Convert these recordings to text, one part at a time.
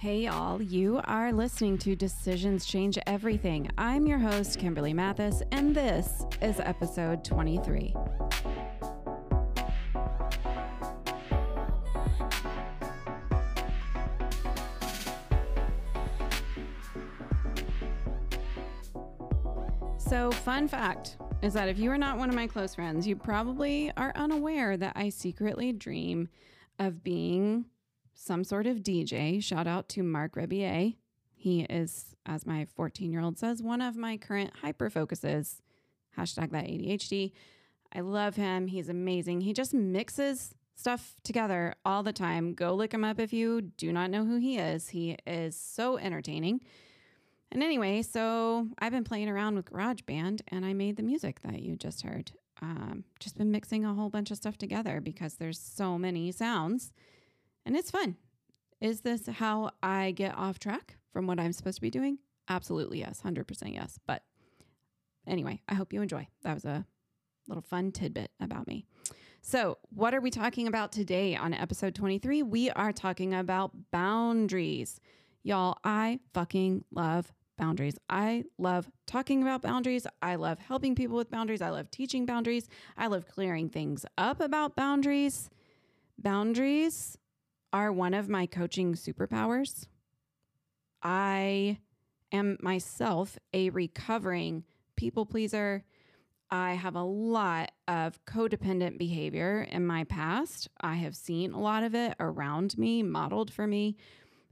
Hey, y'all, you are listening to Decisions Change Everything. I'm your host, Kimberly Mathis, and this is episode 23. So, fun fact is that if you are not one of my close friends, you probably are unaware that I secretly dream of being some sort of DJ. Shout out to Mark Rebillet. He is, as my 14 year old says, one of my current hyper focuses. Hashtag that ADHD. I love him. He's amazing. He just mixes stuff together all the time. Go look him up if you do not know who he is. He is so entertaining. And anyway, so I've been playing around with GarageBand and I made the music that you just heard. Um, just been mixing a whole bunch of stuff together because there's so many sounds and it's fun. Is this how I get off track from what I'm supposed to be doing? Absolutely yes, 100% yes. But anyway, I hope you enjoy. That was a little fun tidbit about me. So, what are we talking about today on episode 23? We are talking about boundaries. Y'all, I fucking love boundaries. I love talking about boundaries. I love helping people with boundaries. I love teaching boundaries. I love clearing things up about boundaries. Boundaries are one of my coaching superpowers. I am myself a recovering people pleaser. I have a lot of codependent behavior in my past. I have seen a lot of it around me, modeled for me.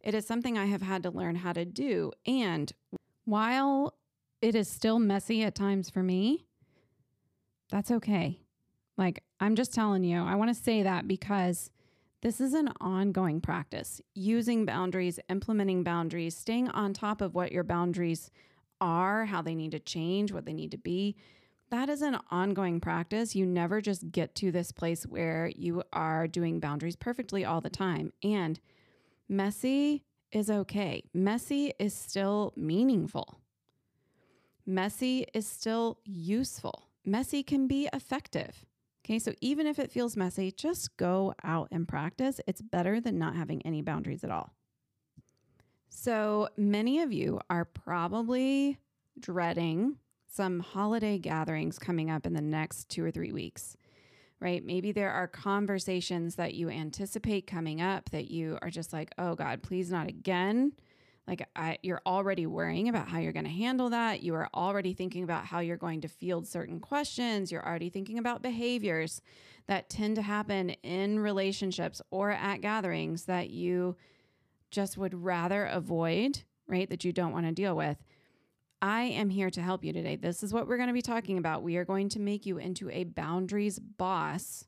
It is something I have had to learn how to do. And while it is still messy at times for me, that's okay. Like, I'm just telling you, I want to say that because this is an ongoing practice. Using boundaries, implementing boundaries, staying on top of what your boundaries are, how they need to change, what they need to be. That is an ongoing practice. You never just get to this place where you are doing boundaries perfectly all the time. And messy is okay. Messy is still meaningful. Messy is still useful. Messy can be effective. Okay, so even if it feels messy, just go out and practice. It's better than not having any boundaries at all. So many of you are probably dreading some holiday gatherings coming up in the next two or three weeks, right? Maybe there are conversations that you anticipate coming up that you are just like, oh God, please not again. Like I, you're already worrying about how you're going to handle that. You are already thinking about how you're going to field certain questions. You're already thinking about behaviors that tend to happen in relationships or at gatherings that you just would rather avoid, right? That you don't want to deal with. I am here to help you today. This is what we're going to be talking about. We are going to make you into a boundaries boss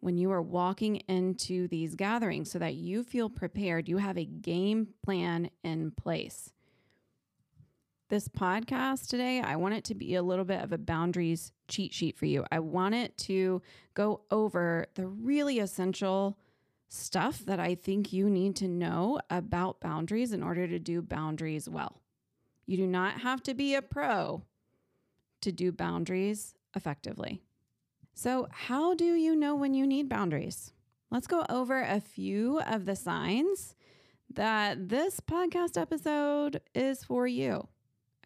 when you are walking into these gatherings so that you feel prepared. You have a game plan in place. This podcast today, I want it to be a little bit of a boundaries cheat sheet for you. I want it to go over the really essential stuff that I think you need to know about boundaries in order to do boundaries well. You do not have to be a pro to do boundaries effectively. So, how do you know when you need boundaries? Let's go over a few of the signs that this podcast episode is for you.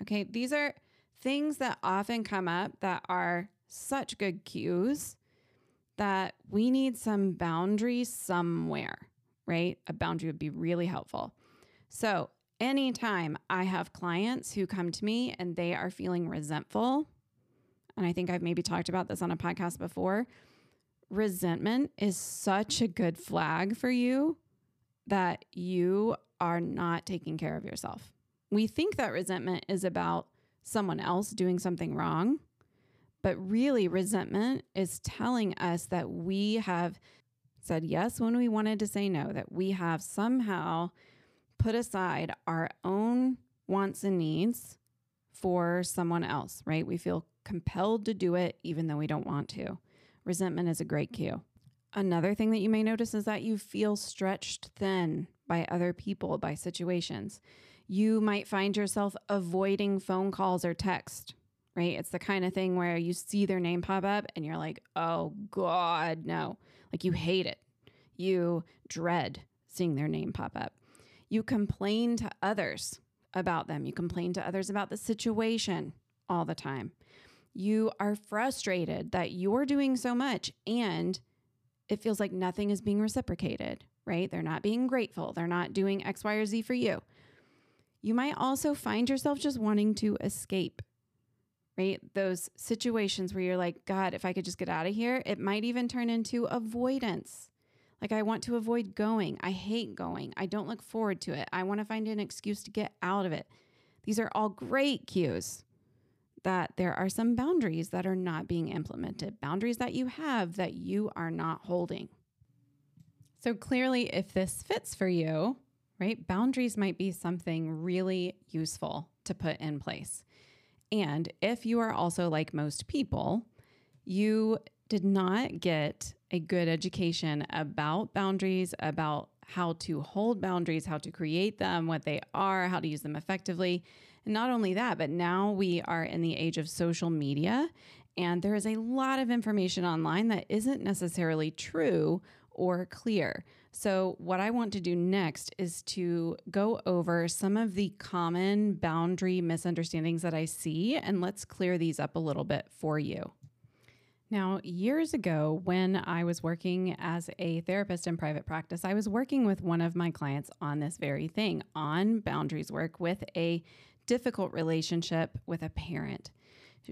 Okay, these are things that often come up that are such good cues that we need some boundaries somewhere, right? A boundary would be really helpful. So, anytime I have clients who come to me and they are feeling resentful and I think I've maybe talked about this on a podcast before, resentment is such a good flag for you that you are not taking care of yourself. We think that resentment is about someone else doing something wrong, but really, resentment is telling us that we have said yes when we wanted to say no, that we have somehow put aside our own wants and needs for someone else, right? We feel compelled to do it even though we don't want to. Resentment is a great cue. Another thing that you may notice is that you feel stretched thin by other people, by situations. You might find yourself avoiding phone calls or text, right? It's the kind of thing where you see their name pop up and you're like, oh God, no. Like you hate it. You dread seeing their name pop up. You complain to others about them. You complain to others about the situation all the time. You are frustrated that you're doing so much and it feels like nothing is being reciprocated, right? They're not being grateful. They're not doing X, Y, or Z for you. You might also find yourself just wanting to escape, right? Those situations where you're like, God, if I could just get out of here, it might even turn into avoidance. Like, I want to avoid going. I hate going. I don't look forward to it. I want to find an excuse to get out of it. These are all great cues that there are some boundaries that are not being implemented, boundaries that you have that you are not holding. So, clearly, if this fits for you, right, boundaries might be something really useful to put in place. And if you are also like most people, you did not get a good education about boundaries, about how to hold boundaries, how to create them, what they are, how to use them effectively. And not only that, but now we are in the age of social media, and there is a lot of information online that isn't necessarily true or clear. So, what I want to do next is to go over some of the common boundary misunderstandings that I see, and let's clear these up a little bit for you. Now, years ago, when I was working as a therapist in private practice, I was working with one of my clients on this very thing on boundaries work with a difficult relationship with a parent.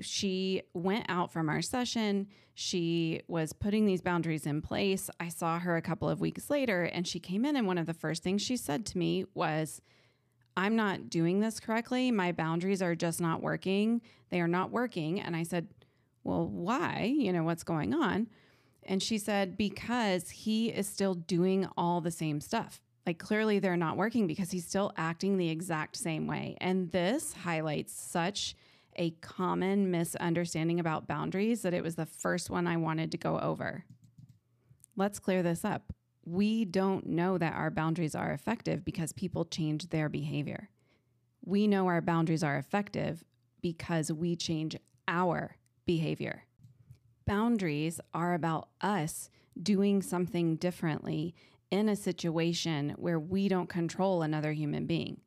She went out from our session. She was putting these boundaries in place. I saw her a couple of weeks later, and she came in, and one of the first things she said to me was, I'm not doing this correctly. My boundaries are just not working. They are not working. And I said, well, why? You know, what's going on? And she said, because he is still doing all the same stuff. Like clearly they're not working because he's still acting the exact same way. And this highlights such a common misunderstanding about boundaries that it was the first one I wanted to go over. Let's clear this up. We don't know that our boundaries are effective because people change their behavior. We know our boundaries are effective because we change our behavior. Boundaries are about us doing something differently in a situation where we don't control another human being.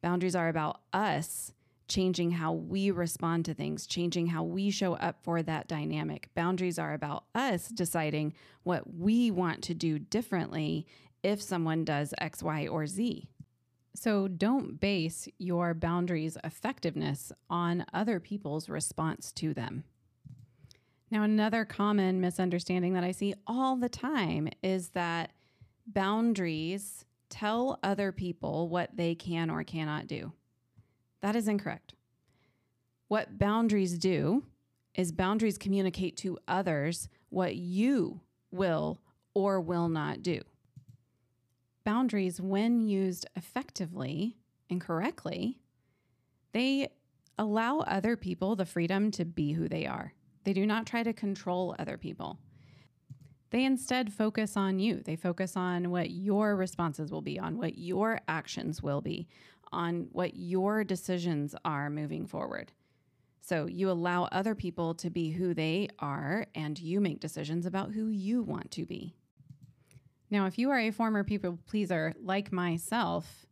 Boundaries are about us changing how we respond to things, changing how we show up for that dynamic. Boundaries are about us deciding what we want to do differently if someone does X, Y, or Z. So don't base your boundaries' effectiveness on other people's response to them. Now, another common misunderstanding that I see all the time is that boundaries tell other people what they can or cannot do. That is incorrect. What boundaries do is boundaries communicate to others what you will or will not do. Boundaries, when used effectively and correctly, they allow other people the freedom to be who they are. They do not try to control other people. They instead focus on you. They focus on what your responses will be, on what your actions will be, on what your decisions are moving forward. So you allow other people to be who they are, and you make decisions about who you want to be. Now, if you are a former people pleaser like myself,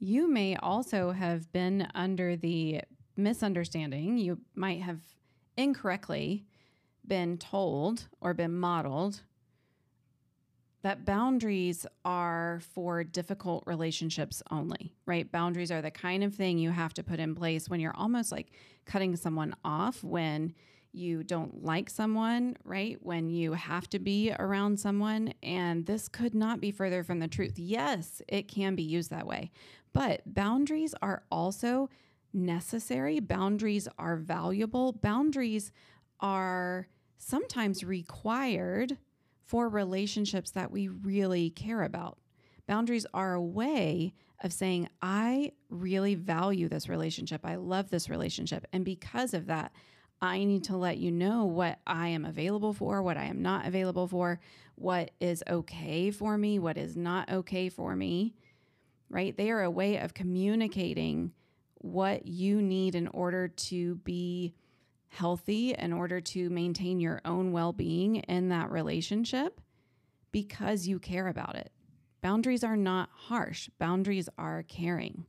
you may also have been under the misunderstanding. You might have incorrectly been told or been modeled that boundaries are for difficult relationships only, right? Boundaries are the kind of thing you have to put in place when you're almost like cutting someone off when you don't like someone, right? When you have to be around someone. And this could not be further from the truth. Yes, it can be used that way, but boundaries are also necessary. Boundaries are valuable. Boundaries are sometimes required for relationships that we really care about. Boundaries are a way of saying, I really value this relationship. I love this relationship. And because of that, I need to let you know what I am available for, what I am not available for, what is okay for me, what is not okay for me, right? They are a way of communicating what you need in order to be healthy, in order to maintain your own well being in that relationship because you care about it, Boundaries are not harsh, boundaries are caring.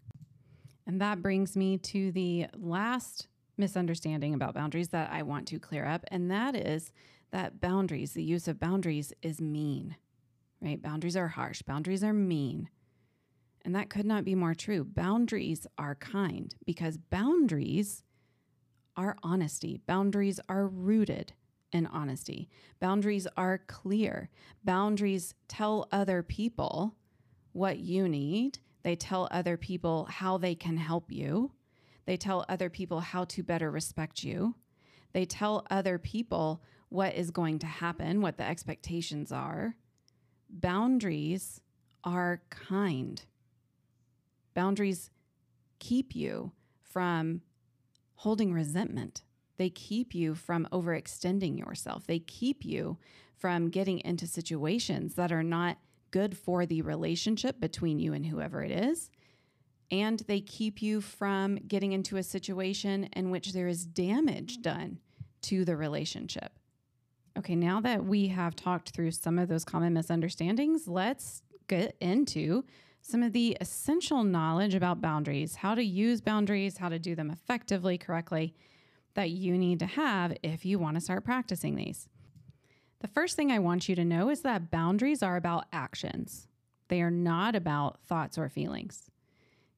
And that brings me to the last misunderstanding about boundaries that I want to clear up, and that is that boundaries, the use of boundaries, is mean, right? Boundaries are harsh, boundaries are mean. And that could not be more true. Boundaries are kind because boundaries are honesty, boundaries are rooted in honesty, boundaries are clear, boundaries tell other people what you need. They tell other people how they can help you. They tell other people how to better respect you. They tell other people what is going to happen, what the expectations are. Boundaries are kind. Boundaries keep you from holding resentment. They keep you from overextending yourself. They keep you from getting into situations that are not good for the relationship between you and whoever it is and they keep you from getting into a situation in which there is damage done to the relationship. Okay, now that we have talked through some of those common misunderstandings, let's get into some of the essential knowledge about boundaries, how to use boundaries, how to do them effectively, correctly, that you need to have if you want to start practicing these. The first thing I want you to know is that boundaries are about actions, they are not about thoughts or feelings.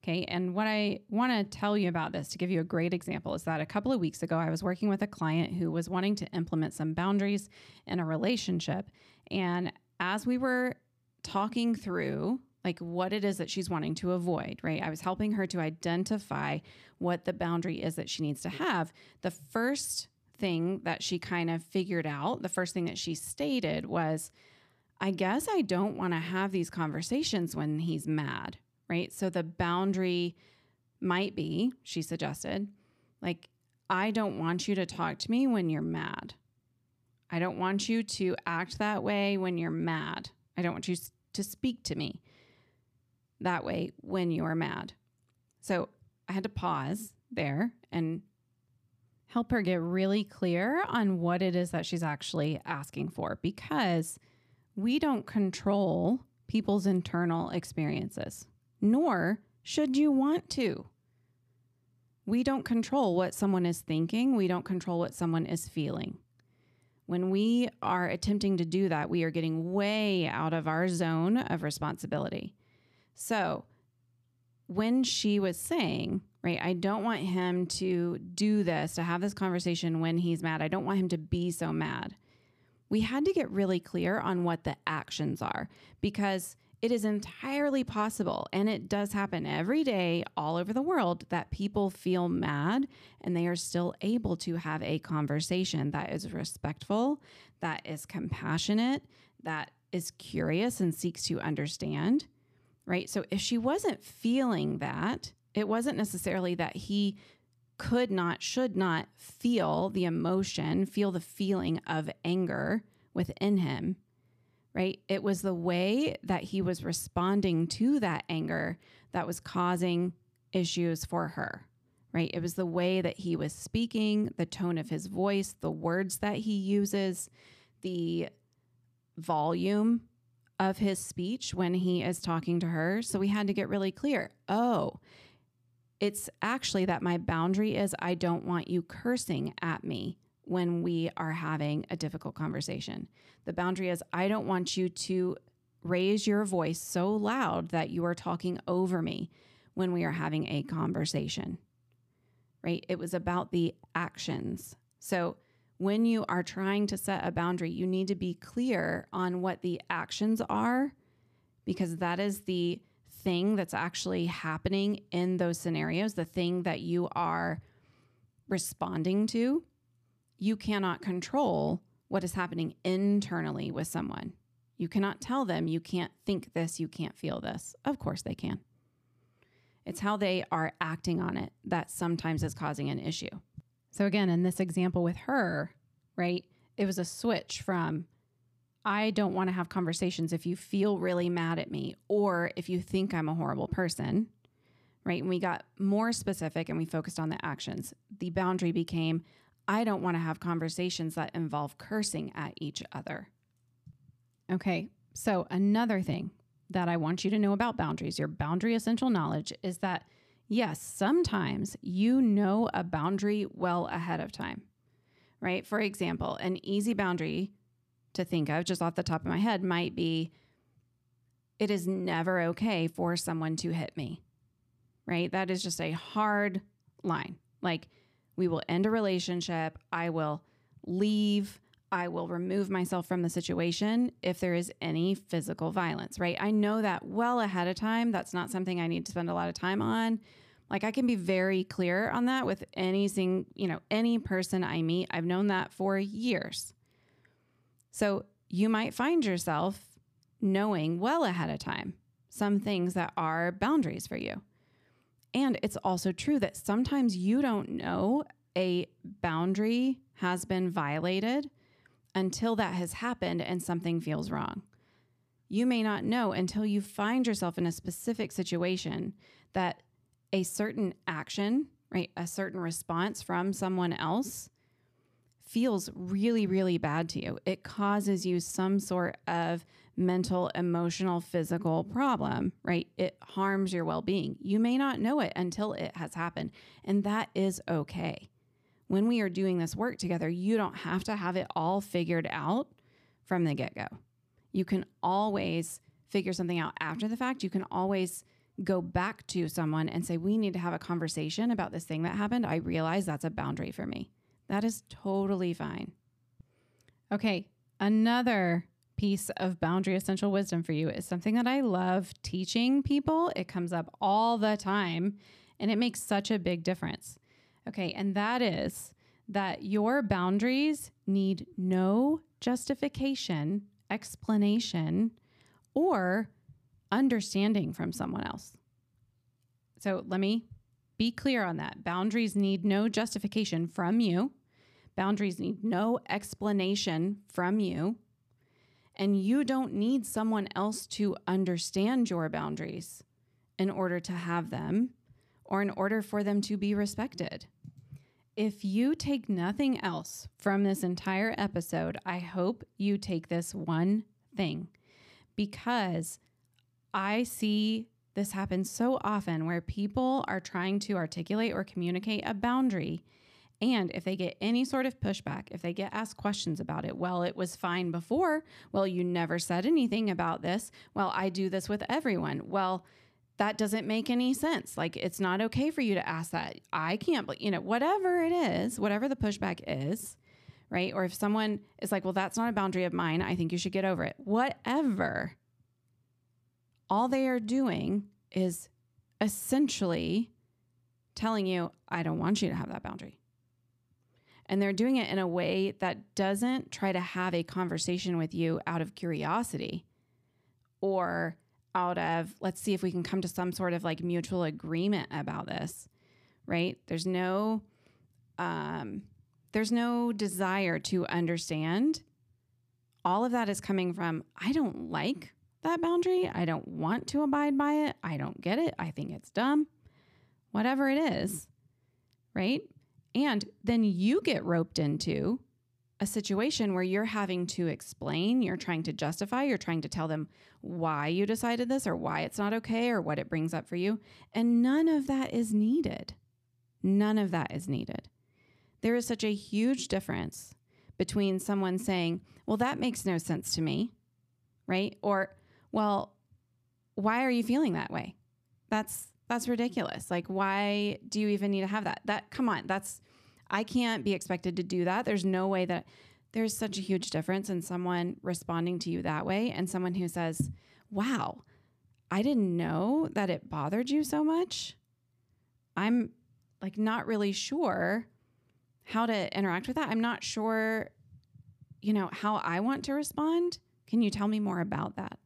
Okay. And what I want to tell you about this to give you a great example is that a couple of weeks ago, I was working with a client who was wanting to implement some boundaries in a relationship. And as we were talking through, like what it is that she's wanting to avoid, right? I was helping her to identify what the boundary is that she needs to have. The first thing that she kind of figured out, the first thing that she stated was, I guess I don't want to have these conversations when he's mad, right? So the boundary might be, she suggested, like, I don't want you to talk to me when you're mad. I don't want you to act that way when you're mad. I don't want you to speak to me that way when you're mad. So I had to pause there and help her get really clear on what it is that she's actually asking for because we don't control people's internal experiences nor should you want to. We don't control what someone is thinking, we don't control what someone is feeling. When we are attempting to do that, we are getting way out of our zone of responsibility. So, when she was saying, right, I don't want him to do this, to have this conversation when he's mad, I don't want him to be so mad. We had to get really clear on what the actions are because it is entirely possible, and it does happen every day all over the world, that people feel mad and they are still able to have a conversation that is respectful, that is compassionate, that is curious and seeks to understand, right? So if she wasn't feeling that, it wasn't necessarily that he could not, should not feel the emotion, feel the feeling of anger within him right? It was the way that he was responding to that anger that was causing issues for her, right? It was the way that he was speaking, the tone of his voice, the words that he uses, the volume of his speech when he is talking to her. So we had to get really clear. Oh, it's actually that my boundary is I don't want you cursing at me when we are having a difficult conversation. The boundary is I don't want you to raise your voice so loud that you are talking over me when we are having a conversation. Right? It was about the actions. So, when you are trying to set a boundary, you need to be clear on what the actions are because that is the thing that's actually happening in those scenarios, the thing that you are responding to you cannot control what is happening internally with someone. You cannot tell them you can't think this, you can't feel this. Of course they can. It's how they are acting on it that sometimes is causing an issue. So, again, in this example with her, right, it was a switch from I don't want to have conversations if you feel really mad at me or if you think I'm a horrible person, right? And we got more specific and we focused on the actions. The boundary became I don't want to have conversations that involve cursing at each other. Okay, so another thing that I want you to know about boundaries, your boundary essential knowledge, is that yes, sometimes you know a boundary well ahead of time, right? For example, an easy boundary to think of just off the top of my head might be it is never okay for someone to hit me, right? That is just a hard line. Like, we will end a relationship, I will leave I will remove myself from the situation if there is any physical violence, right? I know that well ahead of time. That's not something I need to spend a lot of time on. Like I can be very clear on that with anything, you know, any person I meet. I've known that for years. So you might find yourself knowing well ahead of time some things that are boundaries for you. And it's also true that sometimes you don't know a boundary has been violated until that has happened and something feels wrong. You may not know until you find yourself in a specific situation that a certain action, right, a certain response from someone else feels really, really bad to you. It causes you some sort of mental, emotional, physical problem, right? It harms your well being. You may not know it until it has happened, and that is okay when we are doing this work together, you don't have to have it all figured out from the get go. You can always figure something out after the fact. You can always go back to someone and say, We need to have a conversation about this thing that happened. I realize that's a boundary for me. That is totally fine. Okay, another piece of boundary essential wisdom for you is something that I love teaching people. It comes up all the time and it makes such a big difference. Okay, and that is that your boundaries need no justification, explanation, or understanding from someone else. So let me be clear on that. Boundaries need no justification from you, boundaries need no explanation from you. And you don't need someone else to understand your boundaries in order to have them or in order for them to be respected. If you take nothing else from this entire episode, I hope you take this one thing because I see this happen so often where people are trying to articulate or communicate a boundary. And if they get any sort of pushback, if they get asked questions about it, well, it was fine before. Well, you never said anything about this. Well, I do this with everyone. Well, that doesn't make any sense. Like, it's not okay for you to ask that. I can't, you know, whatever it is, whatever the pushback is, right? Or if someone is like, well, that's not a boundary of mine, I think you should get over it. Whatever. All they are doing is essentially telling you, I don't want you to have that boundary. And they're doing it in a way that doesn't try to have a conversation with you out of curiosity or out of let's see if we can come to some sort of like mutual agreement about this right there's no um there's no desire to understand all of that is coming from i don't like that boundary i don't want to abide by it i don't get it i think it's dumb whatever it is right and then you get roped into a situation where you're having to explain, you're trying to justify, you're trying to tell them why you decided this or why it's not okay or what it brings up for you. And none of that is needed. None of that is needed. There is such a huge difference between someone saying, well, that makes no sense to me, right? Or, well, why are you feeling that way? That's that's ridiculous. Like why do you even need to have that? That come on, that's I can't be expected to do that. There's no way that there's such a huge difference in someone responding to you that way and someone who says, Wow, I didn't know that it bothered you so much. I'm like not really sure how to interact with that. I'm not sure, you know, how I want to respond. Can you tell me more about that?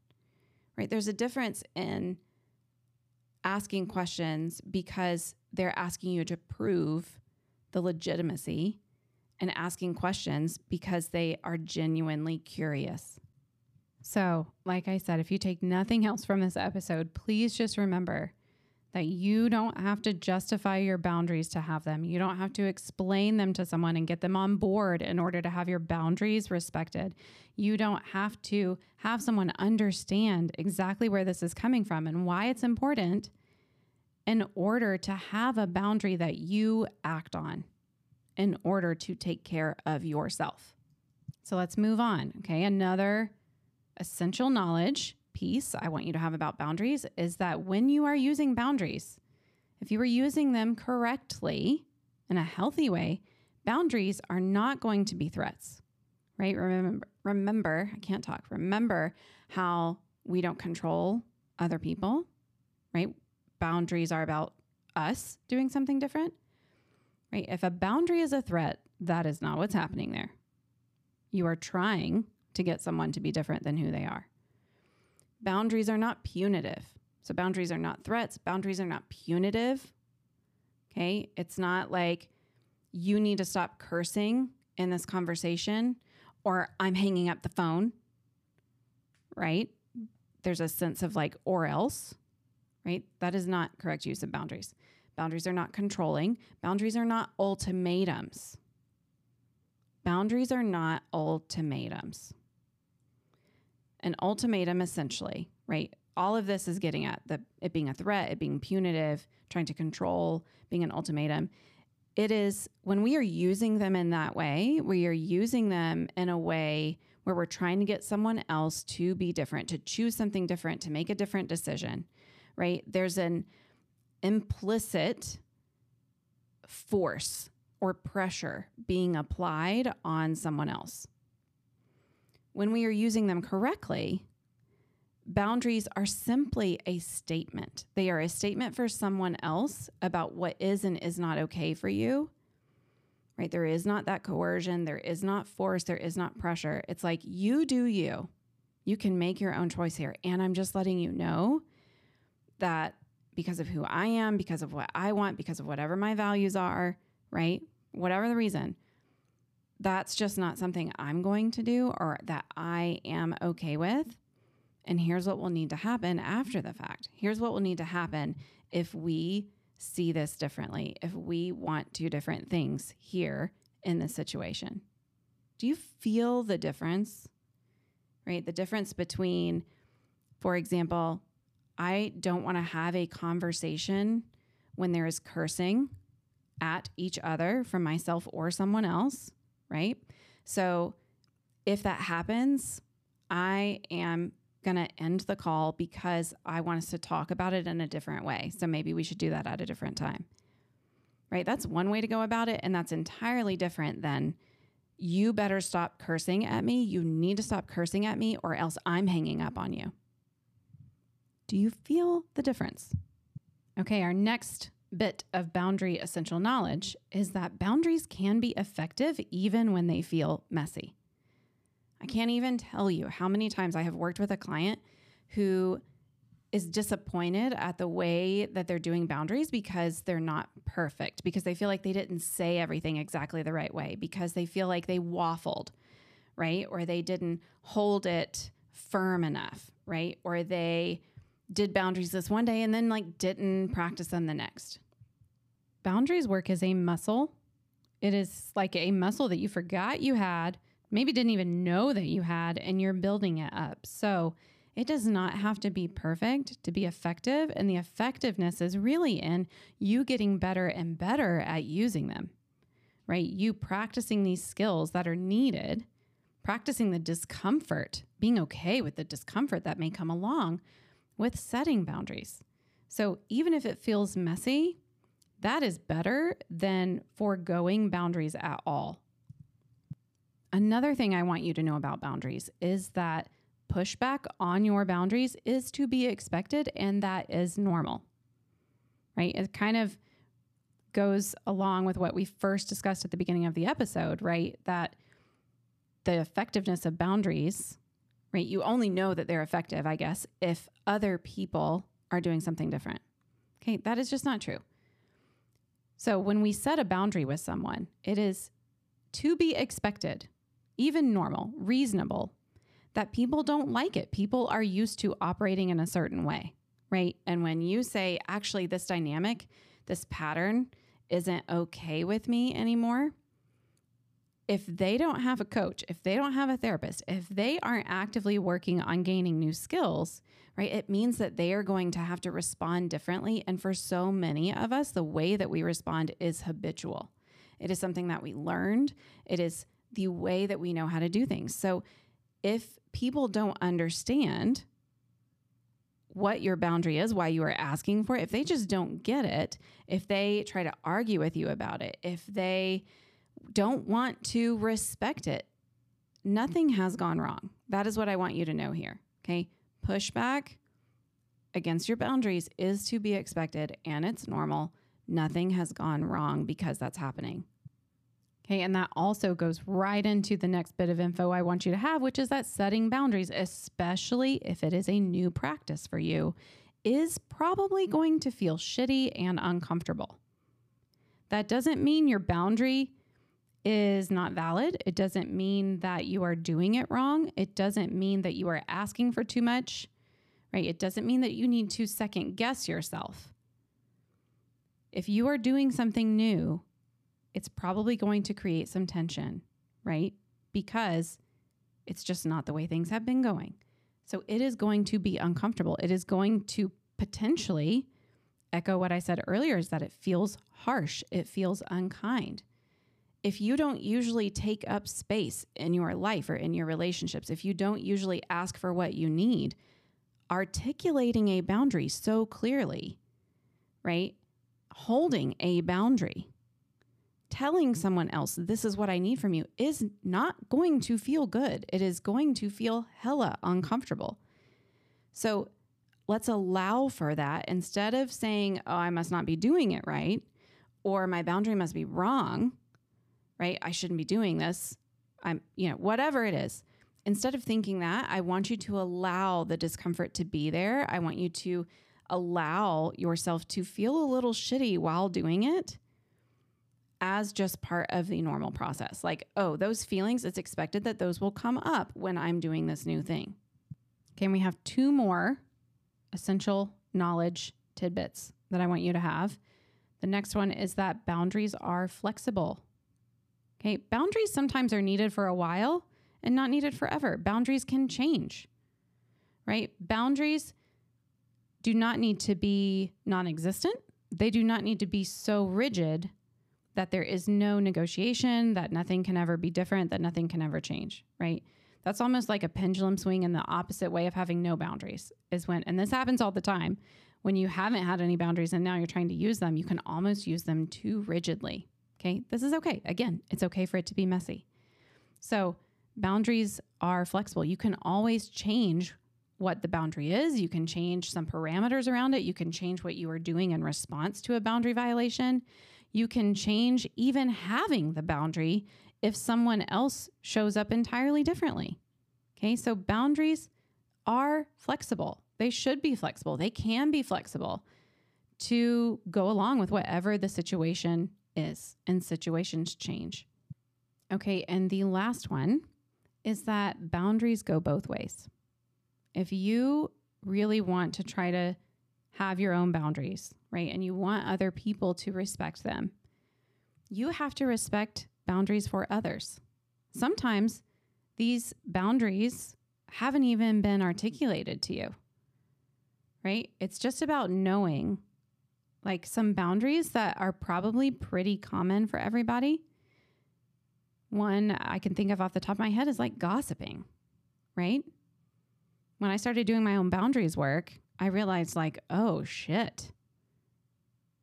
Right? There's a difference in asking questions because they're asking you to prove the legitimacy and asking questions because they are genuinely curious. So, like I said, if you take nothing else from this episode, please just remember that you don't have to justify your boundaries to have them. You don't have to explain them to someone and get them on board in order to have your boundaries respected. You don't have to have someone understand exactly where this is coming from and why it's important in order to have a boundary that you act on in order to take care of yourself. So let's move on. Okay. Another essential knowledge piece I want you to have about boundaries is that when you are using boundaries, if you are using them correctly in a healthy way, boundaries are not going to be threats. Right? Remember remember, I can't talk. Remember how we don't control other people, right? Boundaries are about us doing something different. Right? If a boundary is a threat, that is not what's happening there. You are trying to get someone to be different than who they are. Boundaries are not punitive. So, boundaries are not threats. Boundaries are not punitive. Okay. It's not like you need to stop cursing in this conversation or I'm hanging up the phone. Right. There's a sense of like, or else. Right. That is not correct use of boundaries. Boundaries are not controlling. Boundaries are not ultimatums. Boundaries are not ultimatums. An ultimatum, essentially, right? All of this is getting at the it being a threat, it being punitive, trying to control, being an ultimatum. It is when we are using them in that way, we are using them in a way where we're trying to get someone else to be different, to choose something different, to make a different decision, right? There's an implicit force or pressure being applied on someone else. When we are using them correctly, boundaries are simply a statement. They are a statement for someone else about what is and is not okay for you. Right? There is not that coercion, there is not force, there is not pressure. It's like you do you. You can make your own choice here. And I'm just letting you know that because of who I am, because of what I want, because of whatever my values are, right? Whatever the reason, that's just not something I'm going to do or that I am okay with. And here's what will need to happen after the fact. Here's what will need to happen if we see this differently, if we want two different things here in this situation. Do you feel the difference? Right? The difference between, for example, I don't want to have a conversation when there is cursing at each other from myself or someone else right? So if that happens, I am going to end the call because I want us to talk about it in a different way. So maybe we should do that at a different time. Right? That's one way to go about it. And that's entirely different than you better stop cursing at me. You need to stop cursing at me, or else I'm hanging up on you. Do you feel the difference? Okay, our next bit of boundary essential knowledge is that boundaries can be effective even when they feel messy. I can't even tell you how many times I have worked with a client who is disappointed at the way that they're doing boundaries because they're not perfect, because they feel like they didn't say everything exactly the right way, because they feel like they waffled, right? Or they didn't hold it firm enough, right? Or they did boundaries this one day and then like didn't practice them the next. Boundaries work as a muscle. It is like a muscle that you forgot you had, maybe didn't even know that you had, and you're building it up. So it does not have to be perfect to be effective. And the effectiveness is really in you getting better and better at using them, right? You practicing these skills that are needed, practicing the discomfort, being okay with the discomfort that may come along with setting boundaries. So even if it feels messy, that is better than foregoing boundaries at all. Another thing I want you to know about boundaries is that pushback on your boundaries is to be expected and that is normal, right? It kind of goes along with what we first discussed at the beginning of the episode, right? That the effectiveness of boundaries, right? You only know that they're effective, I guess, if other people are doing something different. Okay, that is just not true. So when we set a boundary with someone, it is to be expected, even normal, reasonable, that people don't like it. People are used to operating in a certain way, right? And when you say, actually, this dynamic, this pattern isn't okay with me anymore, if they don't have a coach, if they don't have a therapist, if they aren't actively working on gaining new skills, right, it means that they are going to have to respond differently. And for so many of us, the way that we respond is habitual. It is something that we learned, it is the way that we know how to do things. So if people don't understand what your boundary is, why you are asking for it, if they just don't get it, if they try to argue with you about it, if they don't want to respect it, nothing has gone wrong. That is what I want you to know here. Okay. Pushback against your boundaries is to be expected and it's normal. Nothing has gone wrong because that's happening. Okay, and that also goes right into the next bit of info I want you to have, which is that setting boundaries, especially if it is a new practice for you, is probably going to feel shitty and uncomfortable. That doesn't mean your boundary is not valid. It doesn't mean that you are doing it wrong. It doesn't mean that you are asking for too much, right? It doesn't mean that you need to second guess yourself. If you are doing something new, it's probably going to create some tension, right? Because it's just not the way things have been going. So it is going to be uncomfortable. It is going to potentially echo what I said earlier is that it feels harsh, it feels unkind. If you don't usually take up space in your life or in your relationships, if you don't usually ask for what you need, articulating a boundary so clearly, right? Holding a boundary telling someone else, this is what I need from you, is not going to feel good. It is going to feel hella uncomfortable. So let's allow for that instead of saying, oh, I must not be doing it right, or my boundary must be wrong, right? I shouldn't be doing this. I'm, you know, whatever it is. Instead of thinking that, I want you to allow the discomfort to be there. I want you to allow yourself to feel a little shitty while doing it as just part of the normal process. Like, oh, those feelings, it's expected that those will come up when I'm doing this new thing. Okay, we have two more essential knowledge tidbits that I want you to have. The next one is that boundaries are flexible. Okay, boundaries sometimes are needed for a while and not needed forever. Boundaries can change, right? Boundaries do not need to be non existent, they do not need to be so rigid that there is no negotiation, that nothing can ever be different, that nothing can ever change, right? That's almost like a pendulum swing in the opposite way of having no boundaries, is when, and this happens all the time, when you haven't had any boundaries and now you're trying to use them, you can almost use them too rigidly. Okay. This is okay. Again, it's okay for it to be messy. So, boundaries are flexible. You can always change what the boundary is. You can change some parameters around it. You can change what you are doing in response to a boundary violation. You can change even having the boundary if someone else shows up entirely differently. Okay, so boundaries are flexible. They should be flexible. They can be flexible to go along with whatever the situation is, and situations change. Okay, and the last one is that boundaries go both ways. If you really want to try to have your own boundaries, right? And you want other people to respect them. You have to respect boundaries for others. Sometimes these boundaries haven't even been articulated to you, right? It's just about knowing like some boundaries that are probably pretty common for everybody. One I can think of off the top of my head is like gossiping, right? When I started doing my own boundaries work, I realized, like, oh shit,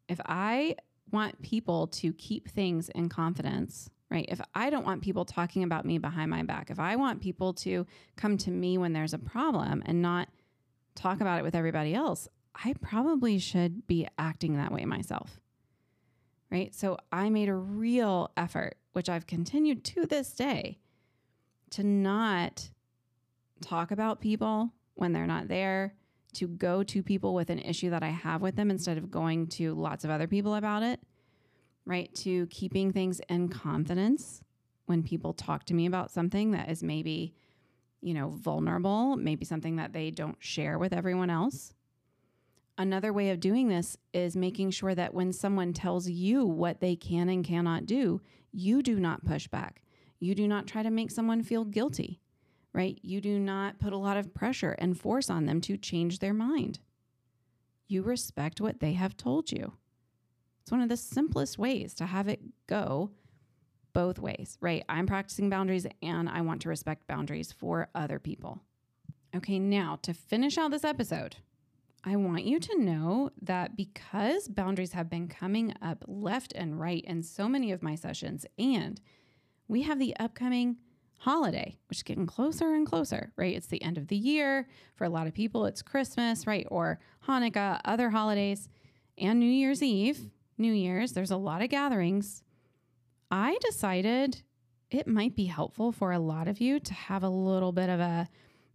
if I want people to keep things in confidence, right? If I don't want people talking about me behind my back, if I want people to come to me when there's a problem and not talk about it with everybody else, I probably should be acting that way myself. Right? So I made a real effort, which I've continued to this day, to not talk about people when they're not there, to go to people with an issue that I have with them instead of going to lots of other people about it, right? To keeping things in confidence when people talk to me about something that is maybe, you know, vulnerable, maybe something that they don't share with everyone else. Another way of doing this is making sure that when someone tells you what they can and cannot do, you do not push back. You do not try to make someone feel guilty, right? You do not put a lot of pressure and force on them to change their mind. You respect what they have told you. It's one of the simplest ways to have it go both ways, right? I'm practicing boundaries and I want to respect boundaries for other people. Okay, now to finish out this episode, I want you to know that because boundaries have been coming up left and right in so many of my sessions, and we have the upcoming holiday, which is getting closer and closer, right? It's the end of the year. For a lot of people, it's Christmas, right? Or Hanukkah, other holidays, and New Year's Eve, New Year's. There's a lot of gatherings. I decided it might be helpful for a lot of you to have a little bit of a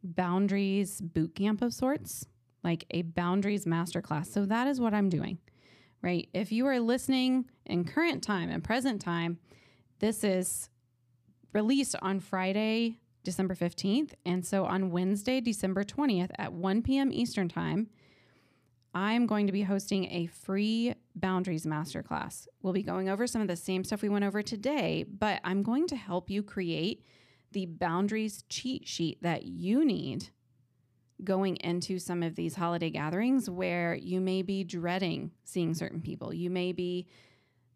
boundaries boot camp of sorts like a boundaries masterclass. So that is what I'm doing, right? If you are listening in current time and present time, this is released on Friday, December 15th. And so on Wednesday, December 20th at 1 p.m. Eastern Time, I'm going to be hosting a free boundaries masterclass. We'll be going over some of the same stuff we went over today, but I'm going to help you create the boundaries cheat sheet that you need going into some of these holiday gatherings where you may be dreading seeing certain people. You may be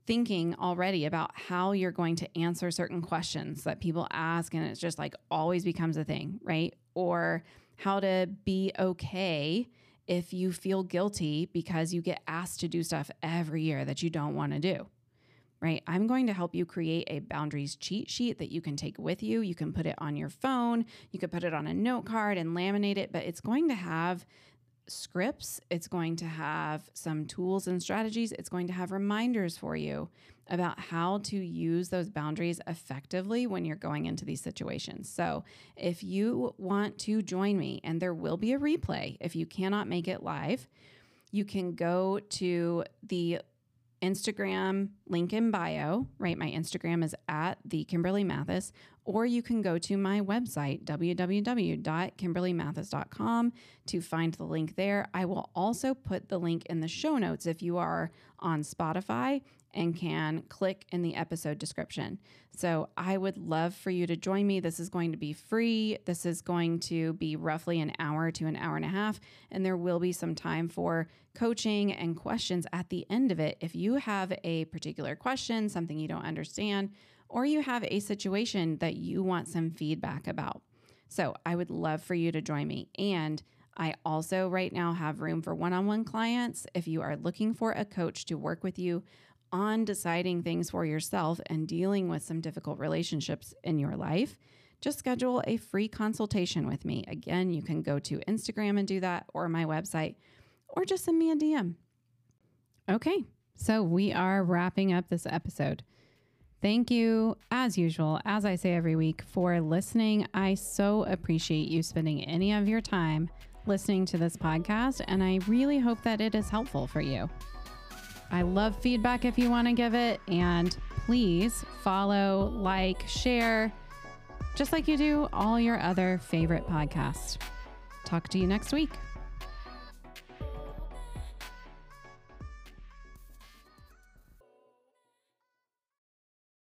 thinking already about how you're going to answer certain questions that people ask, and it's just like always becomes a thing, right? Or how to be okay if you feel guilty because you get asked to do stuff every year that you don't want to do right? I'm going to help you create a boundaries cheat sheet that you can take with you. You can put it on your phone, you could put it on a note card and laminate it, but it's going to have scripts, it's going to have some tools and strategies, it's going to have reminders for you about how to use those boundaries effectively when you're going into these situations. So, if you want to join me, and there will be a replay if you cannot make it live, you can go to the Instagram link in bio, right? My Instagram is at the Kimberly Mathis, or you can go to my website, www.kimberlymathis.com, to find the link there. I will also put the link in the show notes if you are on Spotify and can click in the episode description. So I would love for you to join me. This is going to be free. This is going to be roughly an hour to an hour and a half. And there will be some time for coaching and questions at the end of it. If you have a particular question, something you don't understand, or you have a situation that you want some feedback about. So I would love for you to join me. And I also right now have room for one on one clients. If you are looking for a coach to work with you on deciding things for yourself and dealing with some difficult relationships in your life, just schedule a free consultation with me. Again, you can go to Instagram and do that or my website, or just send me a DM. Okay, so we are wrapping up this episode. Thank you, as usual, as I say every week, for listening. I so appreciate you spending any of your time listening to this podcast, and I really hope that it is helpful for you. I love feedback if you want to give it. And please follow, like, share, just like you do all your other favorite podcasts. Talk to you next week.